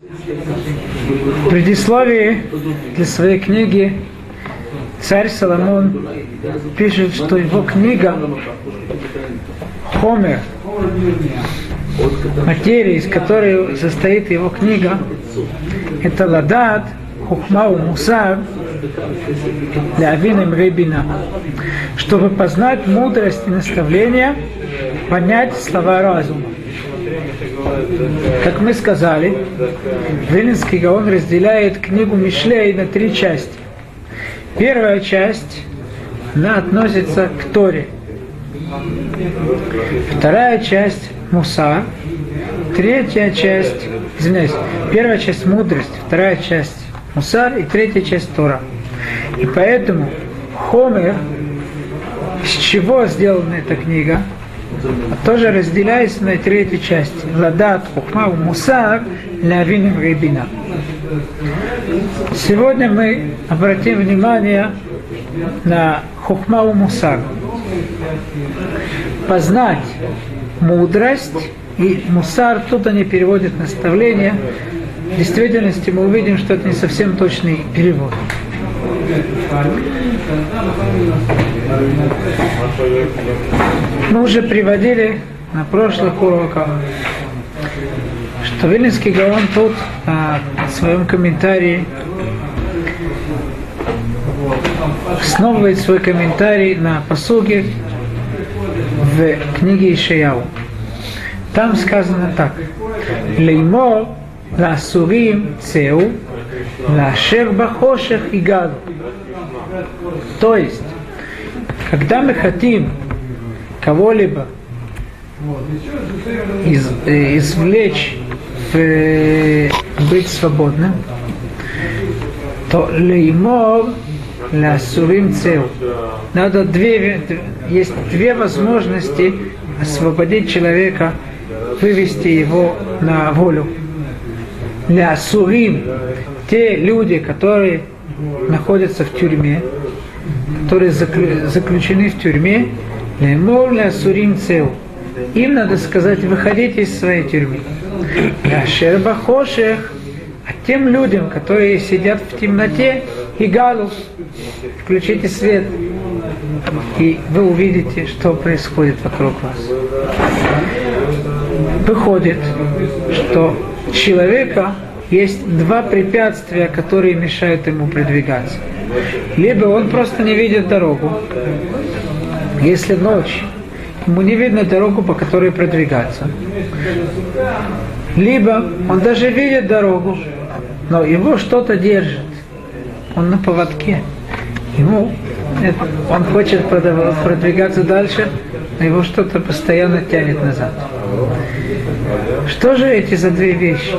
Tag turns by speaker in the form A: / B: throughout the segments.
A: В предисловии для своей книги царь Соломон пишет, что его книга Хомер, материя, из которой состоит его книга, это Ладат, Хухмау Мусар, для Авиным Рыбина, чтобы познать мудрость и наставление, понять слова разума. Как мы сказали, Вилинский Гаон разделяет книгу Мишлей на три части. Первая часть, она относится к Торе. Вторая часть – Муса. Третья часть, извиняюсь, первая часть – мудрость, вторая часть – Мусар и третья часть – Тора. И поэтому Хомер, с чего сделана эта книга – тоже разделяется на третьи части. Ладат, Хухма, Мусар, Лявин и Рибина. Сегодня мы обратим внимание на Хухма и Мусар. Познать мудрость и мусар, тут они переводят наставление. В действительности мы увидим, что это не совсем точный перевод. Мы уже приводили на прошлых уроках, что Вильнинский Гаон тут а, в своем комментарии основывает свой комментарий на посуге в книге Ишаяу. Там сказано так. Леймо ласурим цеу лашер бахошех игаду. То есть, когда мы хотим кого-либо из, э, извлечь в, э, быть свободным, то леймор ля сурим цел. Надо две, есть две возможности освободить человека, вывести его на волю. Ля сурим, те люди, которые находятся в тюрьме, которые заключены в тюрьме, Сурим Цел. Им надо сказать, выходите из своей тюрьмы. Шербахошех, а тем людям, которые сидят в темноте, и галус, включите свет, и вы увидите, что происходит вокруг вас. Выходит, что человека есть два препятствия, которые мешают ему продвигаться. Либо он просто не видит дорогу. Если ночь, ему не видно дорогу, по которой продвигаться. Либо он даже видит дорогу, но его что-то держит. Он на поводке. Ему он хочет продвигаться дальше, но его что-то постоянно тянет назад. Что же эти за две вещи?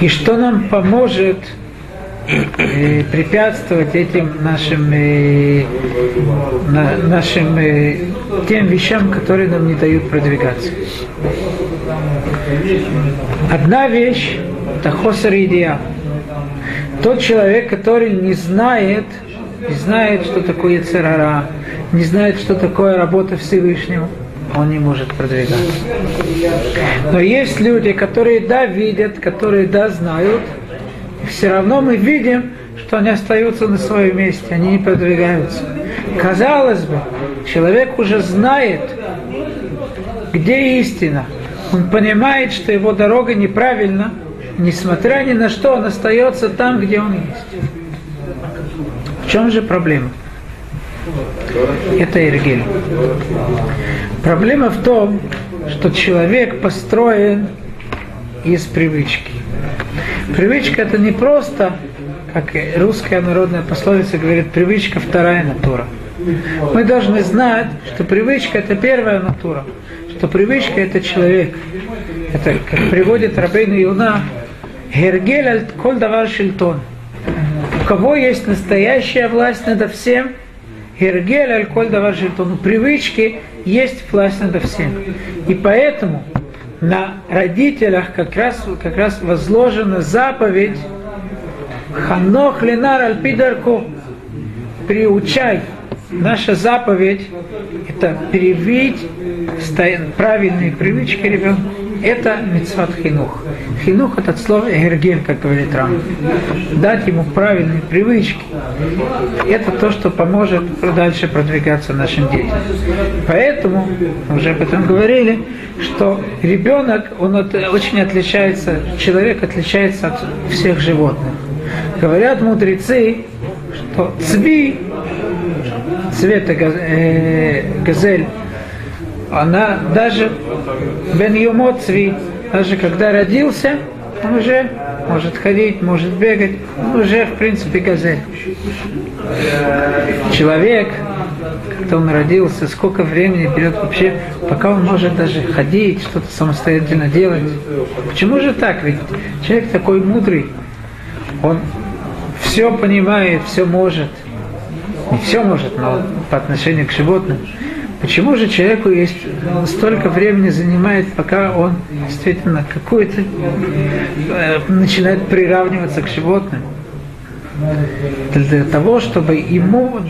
A: И что нам поможет э, препятствовать этим нашим, э, на, нашим э, тем вещам, которые нам не дают продвигаться. Одна вещь – это хосер идея. Тот человек, который не знает, не знает, что такое церара, не знает, что такое работа Всевышнего – он не может продвигаться. Но есть люди, которые да видят, которые да знают, и все равно мы видим, что они остаются на своем месте, они не продвигаются. Казалось бы, человек уже знает, где истина. Он понимает, что его дорога неправильна, несмотря ни на что, он остается там, где он есть. В чем же проблема? Это Иргель. Проблема в том, что человек построен из привычки. Привычка это не просто, как русская народная пословица говорит, привычка вторая натура. Мы должны знать, что привычка это первая натура, что привычка это человек. Это, как приводит Рабейн Юна, Гергель коль давар шильтон. У кого есть настоящая власть над всем – Гергель аль коль давар жильтон. Привычки есть власть над всем. И поэтому на родителях как раз, как раз возложена заповедь Ханох ленар аль пидарку. Приучай. Наша заповедь – это привить правильные привычки ребенку. Это мецват хинух. Хинух это слово эгерген, как говорит Рам. Дать ему правильные привычки. Это то, что поможет дальше продвигаться в нашем деле. Поэтому, уже об этом говорили, что ребенок, он от, очень отличается, человек отличается от всех животных. Говорят мудрецы, что цви, цвета э, газель, она даже бен Юмоцви, даже когда родился, он уже может ходить, может бегать, он уже в принципе газель. Человек, когда он родился, сколько времени берет вообще, пока он может даже ходить, что-то самостоятельно делать. Почему же так? Ведь человек такой мудрый, он все понимает, все может. Не все может, но по отношению к животным. Почему же человеку есть столько времени занимает, пока он действительно какой-то э, начинает приравниваться к животным? Для того, чтобы ему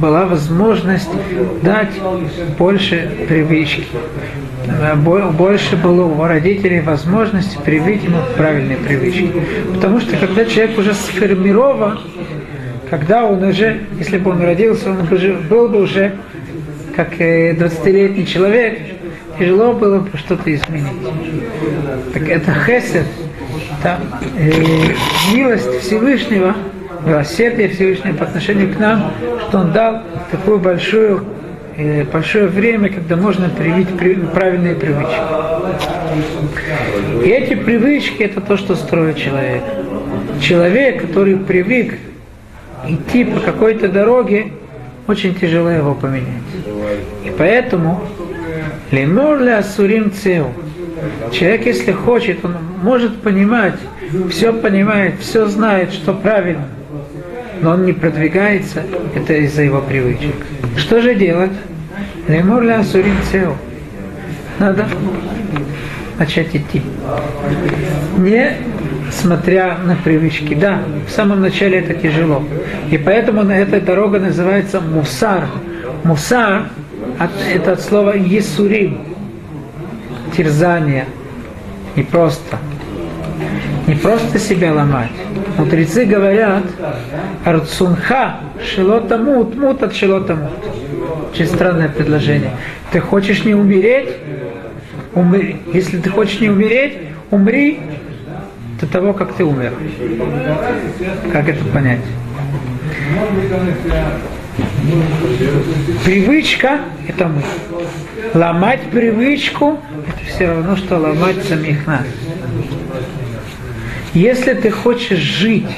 A: была возможность дать больше привычки. Э, больше было у родителей возможности привить ему правильные привычки. Потому что когда человек уже сформирован, когда он уже, если бы он родился, он был бы уже как 20-летний человек, тяжело было бы что-то изменить. Так это хесед, это э, милость Всевышнего, милосердие Всевышнего по отношению к нам, что Он дал такую большую, э, большое время, когда можно привить при, правильные привычки. И эти привычки это то, что строит человек. Человек, который привык идти по какой-то дороге, очень тяжело его поменять. И поэтому лемор ли асурим цеу. Человек, если хочет, он может понимать, все понимает, все знает, что правильно, но он не продвигается, это из-за его привычек. Что же делать? Лемор ли асурим цеу. Надо начать идти. Не смотря на привычки. Да, в самом начале это тяжело. И поэтому на этой дорога называется мусар. Мусар – это от слова есурим, терзание. Не просто. Не просто себя ломать. Мудрецы говорят, арцунха шилотамут, мут от шилотамут. Очень странное предложение. Ты хочешь не умереть? Умри. Если ты хочешь не умереть, умри до того, как ты умер. Как это понять? Привычка – это мы. Ломать привычку – это все равно, что ломать самих нас. Если ты хочешь жить,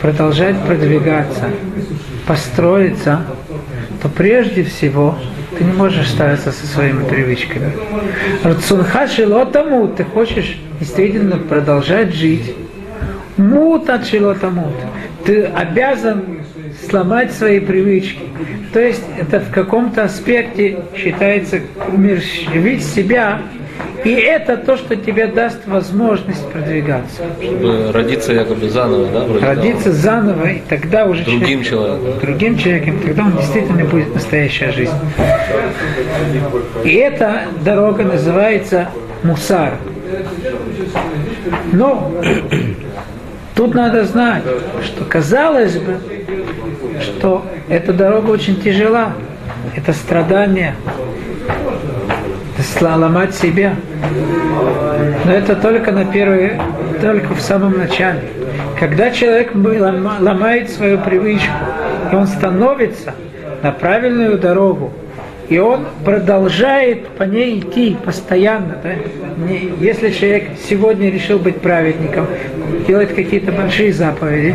A: продолжать продвигаться, построиться, то прежде всего ты не можешь ставиться со своими привычками. Рацунха шилотамут, ты хочешь действительно продолжать жить. Мут от шилотамут. Ты обязан сломать свои привычки. То есть это в каком-то аспекте считается умерщвить себя и это то, что тебе даст возможность продвигаться.
B: Чтобы родиться якобы заново, да?
A: Вроде родиться того. заново, и тогда уже
B: другим человек, человеком.
A: Другим человеком, тогда он действительно будет настоящая жизнь. И эта дорога называется мусар. Но тут надо знать, что казалось бы, что эта дорога очень тяжела. Это страдание, ломать себя. Но это только на первый, только в самом начале. Когда человек ломает свою привычку, и он становится на правильную дорогу, и он продолжает по ней идти постоянно. Да? Не, если человек сегодня решил быть праведником, делает какие-то большие заповеди,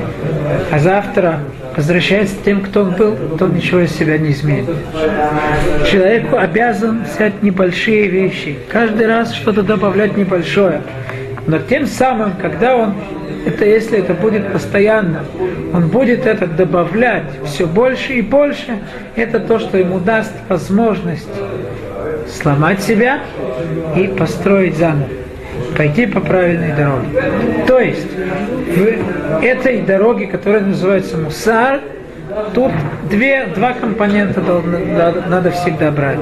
A: а завтра возвращается тем, кто он был, то ничего из себя не изменит. Человеку обязан взять небольшие вещи, каждый раз что-то добавлять небольшое. Но тем самым, когда он, это если это будет постоянно, он будет это добавлять все больше и больше, это то, что ему даст возможность сломать себя и построить заново пойти по правильной дороге. То есть в этой дороге, которая называется Мусар, тут две, два компонента надо всегда брать.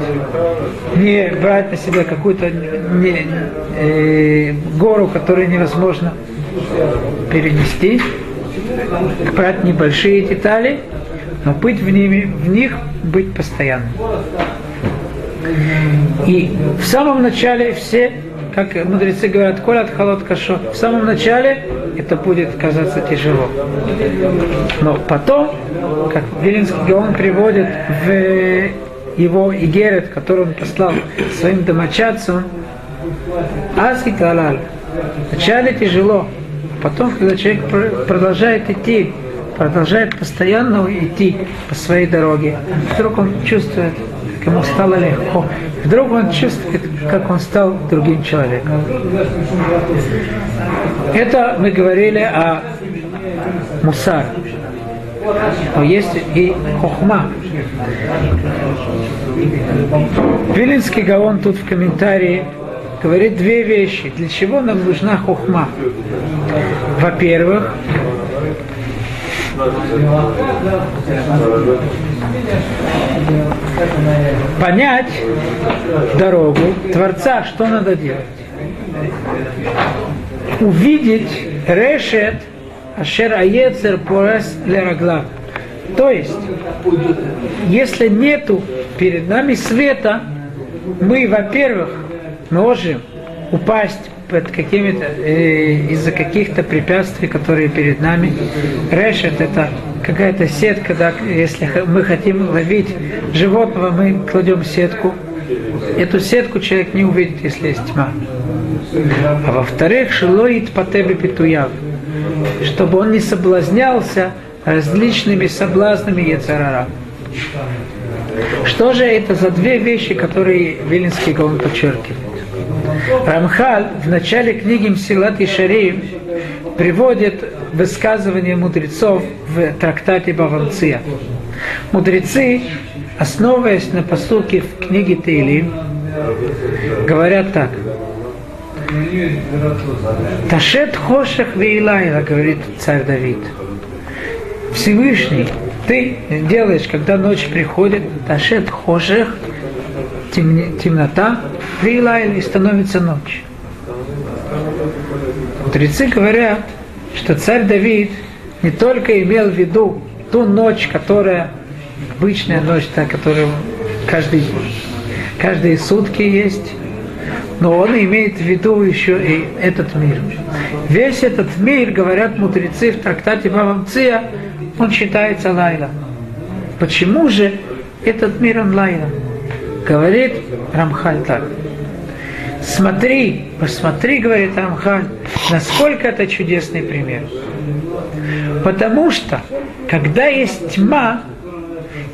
A: Не брать на себя какую-то не, э, гору, которую невозможно перенести, брать небольшие детали, но быть в, ними, в них быть постоянным. И в самом начале все, как мудрецы говорят, коля от холод кашо, в самом начале это будет казаться тяжело. Но потом, как Вилинский Гаон приводит в его Игерет, который он послал своим домочадцам, Аски Талаль. Вначале тяжело, потом, когда человек продолжает идти, продолжает постоянно идти по своей дороге, вдруг он чувствует, ему стало легко. Вдруг он чувствует, как он стал другим человеком. Это мы говорили о мусар. Но есть и хохма. Вилинский Гаон тут в комментарии говорит две вещи. Для чего нам нужна хохма? Во-первых, понять дорогу Творца, что надо делать. Увидеть решет ашер аецер порес лерагла. То есть, если нету перед нами света, мы, во-первых, можем упасть под какими-то, э, из-за каких-то препятствий, которые перед нами. Решет это какая-то сетка, да, если мы хотим ловить животного, мы кладем сетку. Эту сетку человек не увидит, если есть тьма. А во-вторых, шилоит потебе петуяв, чтобы он не соблазнялся различными соблазнами Ецарара. Что же это за две вещи, которые Вилинский Гаон подчеркивает? Рамхаль в начале книги Мсилат и Шарим приводит высказывание мудрецов в трактате Бавамция. Мудрецы, основываясь на посылке в книге Тейлим, говорят так. Ташет хошах вейлайла, говорит царь Давид. Всевышний, ты делаешь, когда ночь приходит, ташет хошах, темнота, Вейлайл и становится ночь. Мудрецы говорят, что царь Давид не только имел в виду ту ночь, которая обычная ночь, та, которая каждый, каждые сутки есть, но он имеет в виду еще и этот мир. Весь этот мир, говорят мудрецы в трактате Бавамция, он считается лайла. Почему же этот мир он лайла? Говорит Рамхаль так. Смотри, посмотри, говорит Амхан, насколько это чудесный пример. Потому что, когда есть тьма,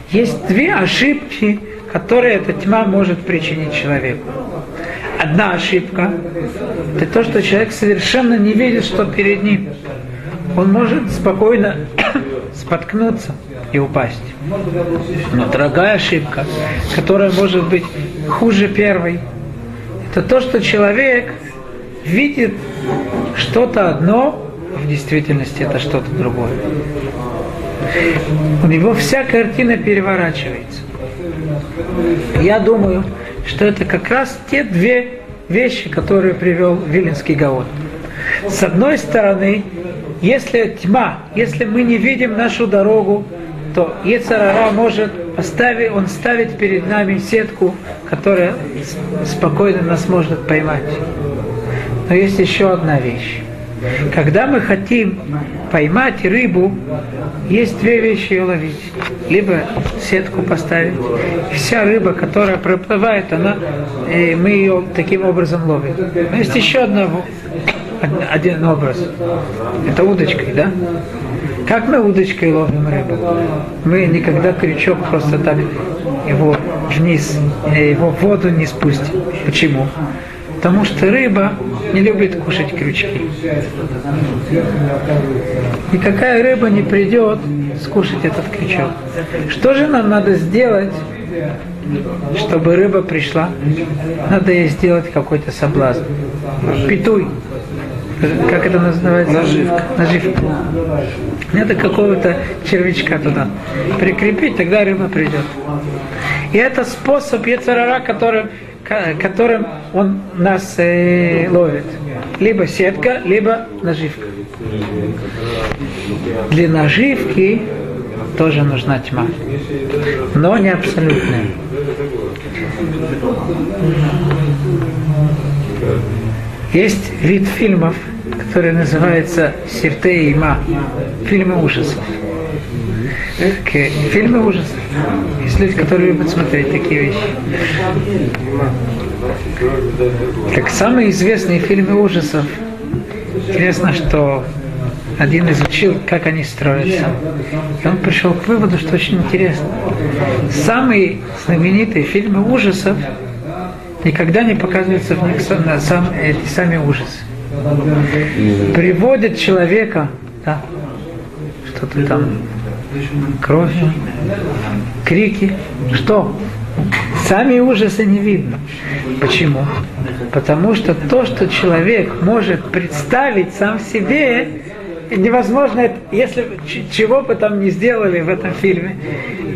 A: есть две ошибки, которые эта тьма может причинить человеку. Одна ошибка – это то, что человек совершенно не видит, что перед ним. Он может спокойно споткнуться и упасть. Но другая ошибка, которая может быть хуже первой – это то, что человек видит что-то одно, а в действительности это что-то другое. У него вся картина переворачивается. Я думаю, что это как раз те две вещи, которые привел Виленский Гаон. С одной стороны, если тьма, если мы не видим нашу дорогу, то Ецарара может поставить, он ставит перед нами сетку, которая спокойно нас может поймать. Но есть еще одна вещь. Когда мы хотим поймать рыбу, есть две вещи ее ловить. Либо сетку поставить, вся рыба, которая проплывает, она, и мы ее таким образом ловим. Но есть еще одна, один образ. Это удочкой, да? Как мы удочкой ловим рыбу? Мы никогда крючок просто так его вниз, э, его в воду не спустим. Почему? Потому что рыба не любит кушать крючки. Никакая рыба не придет скушать этот крючок. Что же нам надо сделать, чтобы рыба пришла? Надо ей сделать какой-то соблазн. Питуй как это называется?
B: Наживка.
A: Наживка. Надо какого-то червячка туда прикрепить, тогда рыба придет. И это способ Ецарара, которым, которым он нас э, ловит. Либо сетка, либо наживка. Для наживки тоже нужна тьма. Но не абсолютная. Есть вид фильмов, который называется «Сирте и Ма» – фильмы ужасов. Okay. Фильмы ужасов. Есть люди, которые любят смотреть такие вещи. Так самые известные фильмы ужасов. Интересно, что один изучил, как они строятся. И он пришел к выводу, что очень интересно. Самые знаменитые фильмы ужасов никогда не показываются в них сам, эти сами ужасы. Приводят человека, да, что-то там, кровь, крики, что? Сами ужасы не видно. Почему? Потому что то, что человек может представить сам себе, невозможно, если чего бы там не сделали в этом фильме,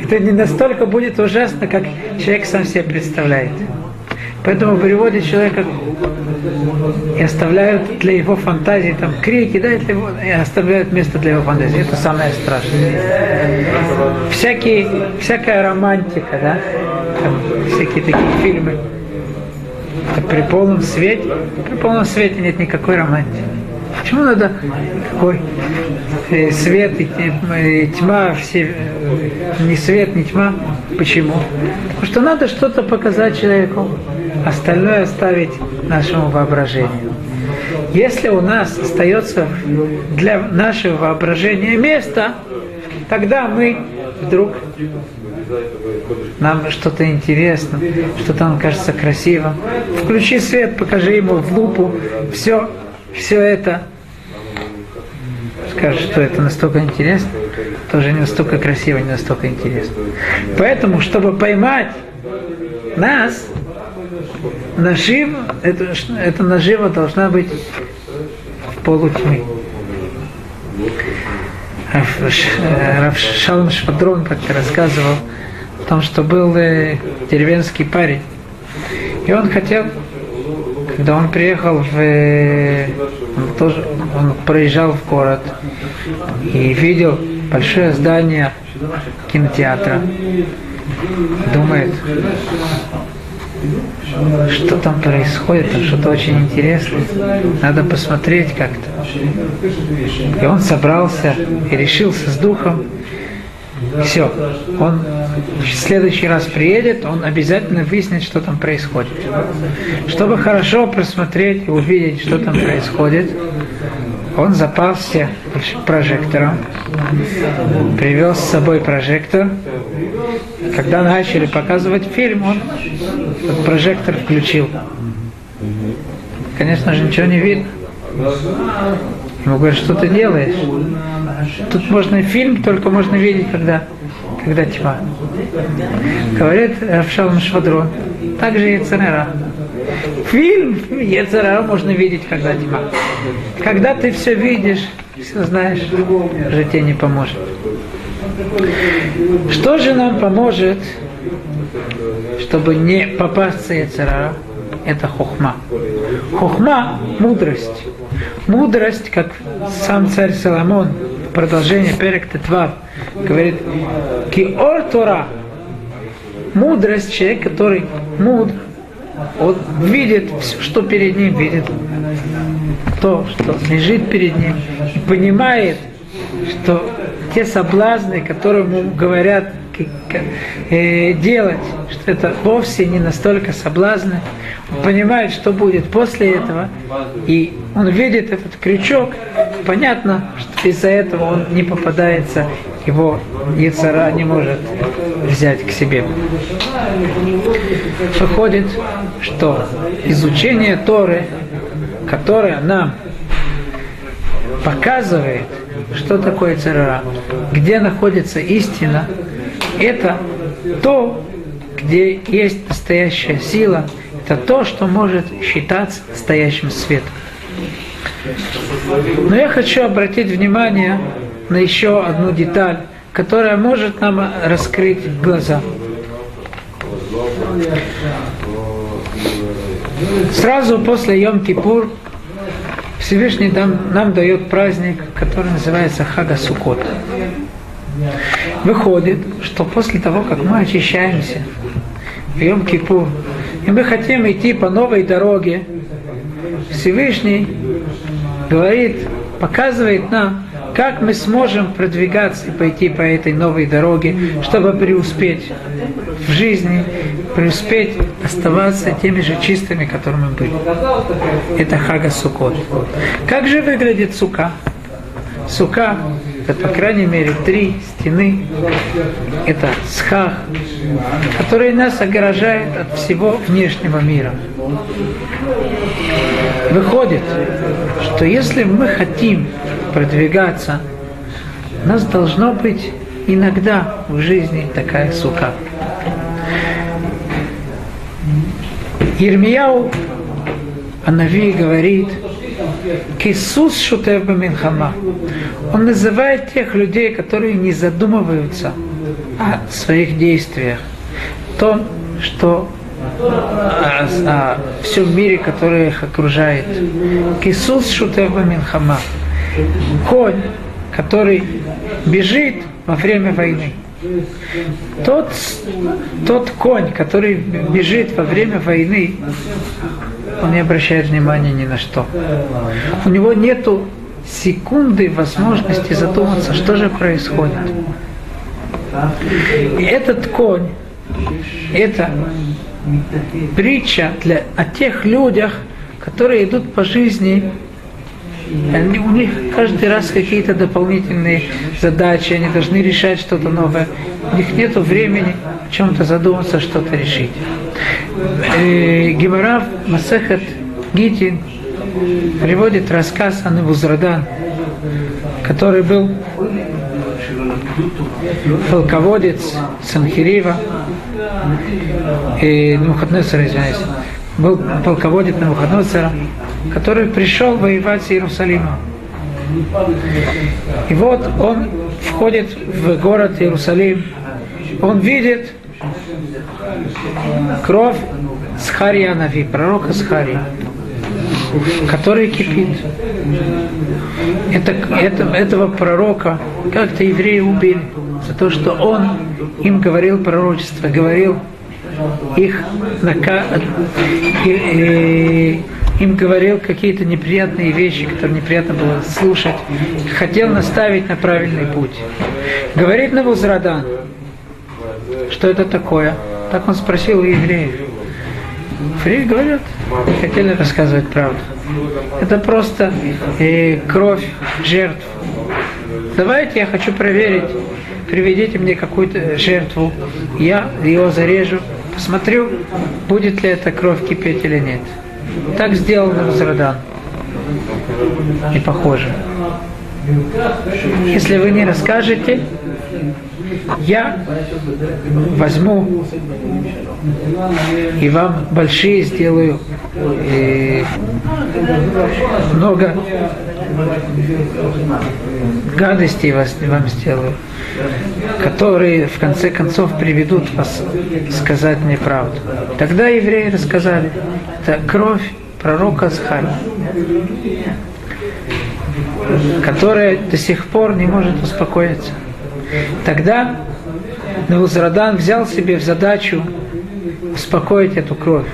A: это не настолько будет ужасно, как человек сам себе представляет. Поэтому приводят человека и оставляют для его фантазии там крики, да, и оставляют место для его фантазии. Это самое страшное. Всякие, всякая романтика, да, там, всякие такие фильмы. Это при полном свете, при полном свете нет никакой романтики. Почему надо какой э, свет и тьма, все, э, ни свет, ни тьма? Почему? Потому что надо что-то показать человеку, остальное оставить нашему воображению. Если у нас остается для нашего воображения место, тогда мы вдруг нам что-то интересно, что-то нам кажется красивым. Включи свет, покажи ему в лупу, все, все это. Скажешь, что это настолько интересно, тоже не настолько красиво, не настолько интересно. Поэтому, чтобы поймать нас, нажива, это, это нажива должна быть в полутьме. Шалом Шпадрон как-то рассказывал о том, что был э, деревенский парень. И он хотел, когда он приехал в... Э, он, тоже, он проезжал в город и видел большое здание кинотеатра. Думает, что там происходит, там что-то очень интересное. Надо посмотреть как-то. И он собрался и решился с духом. Все, он в следующий раз приедет, он обязательно выяснит, что там происходит. Чтобы хорошо просмотреть и увидеть, что там происходит, он запасся прожектором, привез с собой прожектор. Когда начали показывать фильм, он этот прожектор включил. Конечно же, ничего не видно. Ему говорят, что ты делаешь? Тут можно фильм, только можно видеть, когда, когда тьма. Говорит Равшалом Швадрон. Также и Ценера. Фильм Ецерара можно видеть, когда тьма. Когда ты все видишь, все знаешь, тебе не поможет. Что же нам поможет, чтобы не попасться Ецерара? Это хохма. Хохма – мудрость. Мудрость, как сам царь Соломон в продолжении Перек Тетвав говорит, Киор Тора – мудрость, человек, который мудр, он видит все, что перед ним, видит то, что лежит перед ним, и понимает, что те соблазны, которые ему говорят э, делать, что это вовсе не настолько соблазны. Он понимает, что будет после этого, и он видит этот крючок, понятно, что из-за этого он не попадается, его Яцара не может взять к себе. Выходит, что изучение Торы, которое нам показывает, что такое цара, где находится истина, это то, где есть настоящая сила, это то, что может считаться настоящим светом. Но я хочу обратить внимание на еще одну деталь, которая может нам раскрыть глаза. Сразу после Йом-Кипур Всевышний нам, дает праздник, который называется Хага Сукот. Выходит, что после того, как мы очищаемся в Йом-Кипур, и мы хотим идти по новой дороге, Всевышний говорит, показывает нам, как мы сможем продвигаться и пойти по этой новой дороге, чтобы преуспеть в жизни, преуспеть оставаться теми же чистыми, которыми мы были. Это Хага Сукот. Как же выглядит сука? Сука – это, по крайней мере, три стены. Это схах, который нас ограждает от всего внешнего мира. Выходит, что если мы хотим продвигаться, у нас должно быть иногда в жизни такая сука. Ермияу Анави говорит, Кисус шутев минхама. Он называет тех людей, которые не задумываются о своих действиях, о том, что о, о всем мире, который их окружает. Кисус шутев минхама. Конь, который бежит во время войны. Тот, тот конь, который бежит во время войны, он не обращает внимания ни на что. У него нет секунды возможности задуматься, что же происходит. И этот конь, это притча для, о тех людях, которые идут по жизни они, у них каждый раз какие-то дополнительные задачи, они должны решать что-то новое. У них нет времени о чем-то задуматься, что-то решить. Э, Геморав Масехет Гитин приводит рассказ о Невузрадан, который был полководец Санхирива, и Мухатнесара, извиняюсь, был полководец Навуходоносора, который пришел воевать с Иерусалимом. И вот он входит в город Иерусалим, он видит кровь Схария Нави, пророка Схария, который кипит. Это, это, этого пророка как-то евреи убили за то, что он им говорил пророчество, говорил их нака... им говорил какие-то неприятные вещи, которые неприятно было слушать, хотел наставить на правильный путь. Говорит Навузрадан, что это такое? Так он спросил у евреев. Евреи говорят, хотели рассказывать правду. Это просто э, кровь жертв. Давайте я хочу проверить, приведите мне какую-то жертву, я ее зарежу, посмотрю, будет ли эта кровь кипеть или нет. Так сделал Назрадан. Не похоже. Если вы не расскажете, я возьму и вам большие сделаю и много гадостей вас, вам сделаю, которые в конце концов приведут вас сказать мне правду. Тогда евреи рассказали, это кровь пророка Схай, которая до сих пор не может успокоиться. Тогда Наузрадан взял себе в задачу успокоить эту кровь.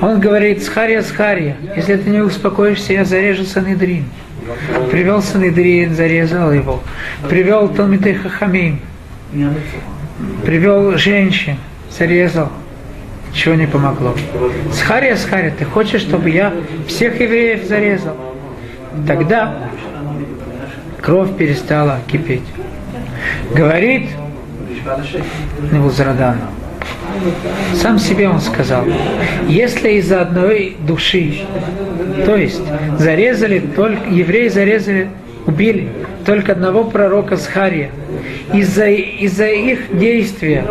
A: Он говорит, Схария, Схария, если ты не успокоишься, я зарежу Санедрин. Привел Санедрин, зарезал его. Привел Талмитей Хахамим. Привел женщин, зарезал. Ничего не помогло. Схария, Схария, ты хочешь, чтобы я всех евреев зарезал? Тогда кровь перестала кипеть. Говорит Невузрадан, сам себе он сказал, если из-за одной души, то есть зарезали только, евреи зарезали, убили только одного пророка Схария, из-за из их действия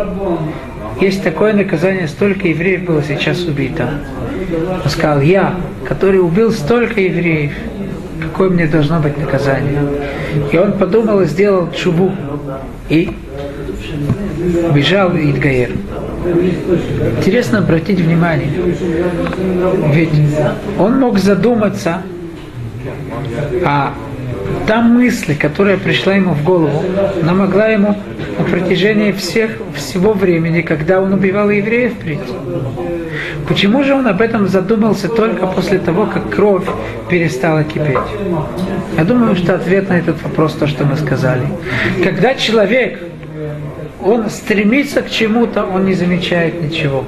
A: есть такое наказание, столько евреев было сейчас убито. Он сказал, я, который убил столько евреев, какое мне должно быть наказание? И он подумал и сделал чубу. И бежал Идгаер. Интересно обратить внимание, ведь он мог задуматься о та мысль, которая пришла ему в голову, она могла ему на протяжении всех, всего времени, когда он убивал евреев, прийти. Почему же он об этом задумался только после того, как кровь перестала кипеть? Я думаю, что ответ на этот вопрос то, что мы сказали. Когда человек, он стремится к чему-то, он не замечает ничего.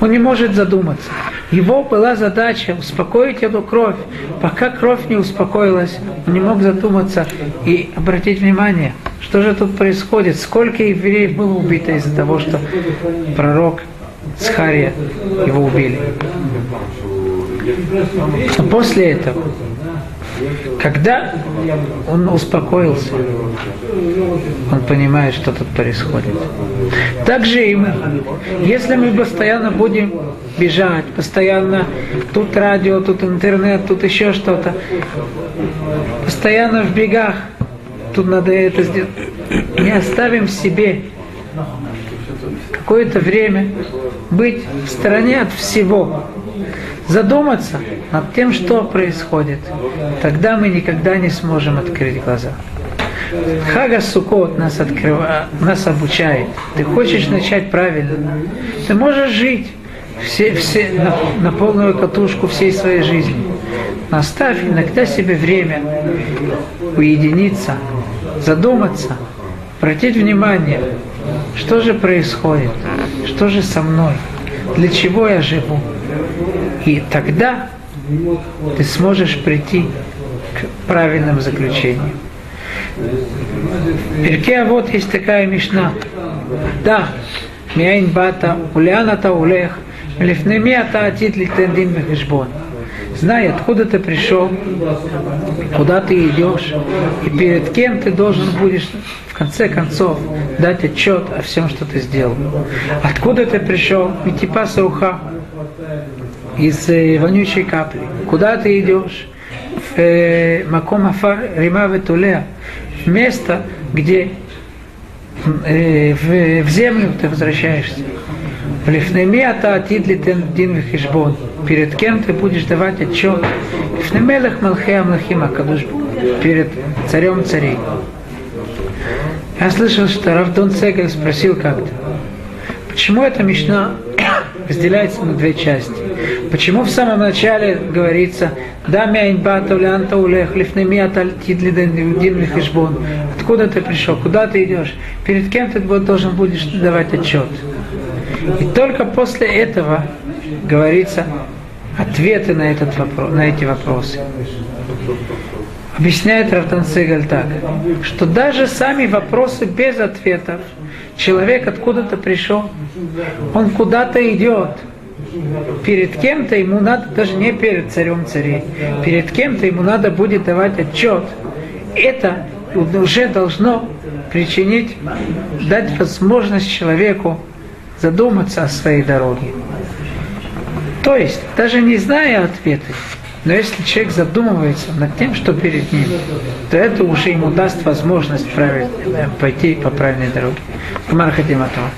A: Он не может задуматься. Его была задача успокоить эту кровь. Пока кровь не успокоилась, он не мог задуматься и обратить внимание, что же тут происходит, сколько евреев было убито из-за того, что пророк Схария его убили. Но после этого когда он успокоился, он понимает, что тут происходит. Так же и мы. Если мы постоянно будем бежать, постоянно тут радио, тут интернет, тут еще что-то, постоянно в бегах, тут надо это сделать, не оставим себе какое-то время быть в стороне от всего, задуматься над тем, что происходит, тогда мы никогда не сможем открыть глаза. Хага Сукот нас, открыва, нас обучает. Ты хочешь начать правильно, ты можешь жить все, все, на, на полную катушку всей своей жизни. Но оставь иногда себе время уединиться, задуматься, обратить внимание, что же происходит, что же со мной, для чего я живу. И тогда ты сможешь прийти к правильному заключению. В Перке вот есть такая мишна. Да, мяйн бата, уляната улех, лифнеми ата атит литендин вехешбон. Знай, откуда ты пришел, куда ты идешь, и перед кем ты должен будешь в конце концов дать отчет о всем, что ты сделал. Откуда ты пришел? Митипаса уха из э, вонючей капли. Куда ты идешь? Э, Маком Афар Рима Ветулеа, в место, где э, в, землю ты возвращаешься. Лифнеми ата атид литен дин вихишбон. Перед кем ты будешь давать отчет? Лифнемелех малхея млахим акадуш перед царем царей. Я слышал, что Равдон Цегель спросил как-то, почему эта мечта разделяется на две части. Почему в самом начале говорится «Да мяйн батавлянта улех лифнемиат альтидлиден хешбон» Откуда ты пришел? Куда ты идешь? Перед кем ты должен будешь давать отчет? И только после этого говорится ответы на, этот вопрос, на эти вопросы. Объясняет Равтан Сигаль так, что даже сами вопросы без ответов, человек откуда-то пришел, он куда-то идет, перед кем-то ему надо, даже не перед царем царей, перед кем-то ему надо будет давать отчет. Это уже должно причинить, дать возможность человеку задуматься о своей дороге. То есть, даже не зная ответы, но если человек задумывается над тем, что перед ним, то это уже ему даст возможность правильно, пойти по правильной дороге. Кумар Хатиматова.